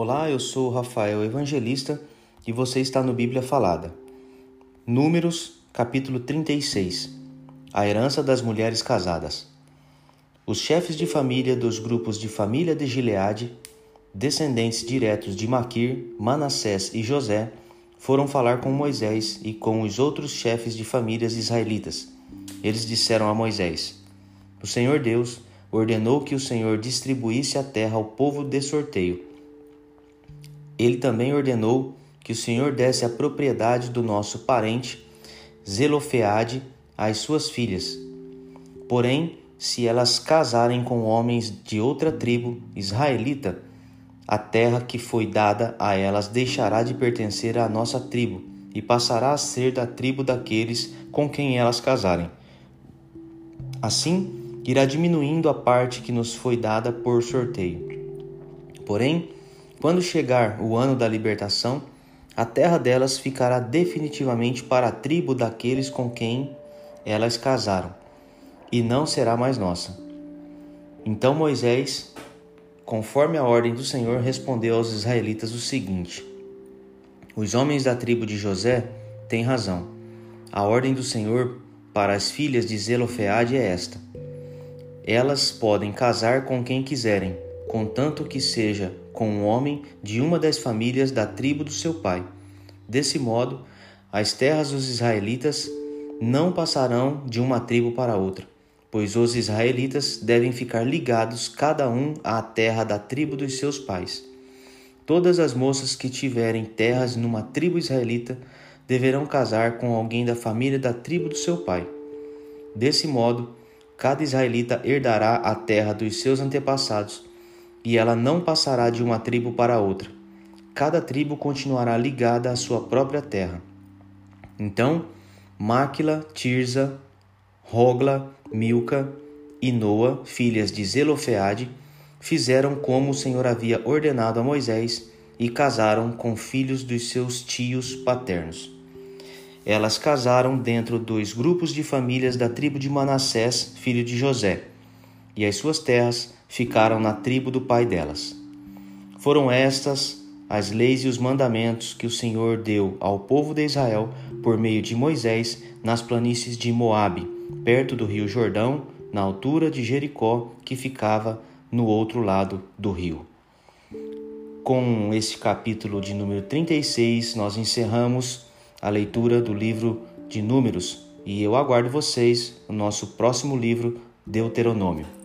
Olá, eu sou Rafael Evangelista e você está no Bíblia Falada. Números, capítulo 36 A herança das mulheres casadas. Os chefes de família dos grupos de família de Gileade, descendentes diretos de Maquir, Manassés e José, foram falar com Moisés e com os outros chefes de famílias israelitas. Eles disseram a Moisés: O Senhor Deus ordenou que o Senhor distribuísse a terra ao povo de sorteio. Ele também ordenou que o Senhor desse a propriedade do nosso parente Zelofeade às suas filhas. Porém, se elas casarem com homens de outra tribo israelita, a terra que foi dada a elas deixará de pertencer à nossa tribo e passará a ser da tribo daqueles com quem elas casarem. Assim, irá diminuindo a parte que nos foi dada por sorteio. Porém, quando chegar o ano da libertação, a terra delas ficará definitivamente para a tribo daqueles com quem elas casaram, e não será mais nossa. Então Moisés, conforme a ordem do Senhor, respondeu aos israelitas o seguinte: Os homens da tribo de José têm razão. A ordem do Senhor para as filhas de Zelofeade é esta: elas podem casar com quem quiserem, contanto que seja com um homem de uma das famílias da tribo do seu pai. Desse modo, as terras dos israelitas não passarão de uma tribo para outra, pois os israelitas devem ficar ligados cada um à terra da tribo dos seus pais. Todas as moças que tiverem terras numa tribo israelita deverão casar com alguém da família da tribo do seu pai. Desse modo, cada israelita herdará a terra dos seus antepassados, e ela não passará de uma tribo para outra. Cada tribo continuará ligada à sua própria terra. Então, Máquila, Tirza, Rogla, Milca e Noa, filhas de Zelofeade, fizeram como o Senhor havia ordenado a Moisés e casaram com filhos dos seus tios paternos. Elas casaram dentro dos grupos de famílias da tribo de Manassés, filho de José, e as suas terras ficaram na tribo do pai delas. Foram estas as leis e os mandamentos que o Senhor deu ao povo de Israel por meio de Moisés nas planícies de Moabe, perto do rio Jordão, na altura de Jericó, que ficava no outro lado do rio. Com esse capítulo de número 36, nós encerramos a leitura do livro de Números e eu aguardo vocês no nosso próximo livro, Deuteronômio.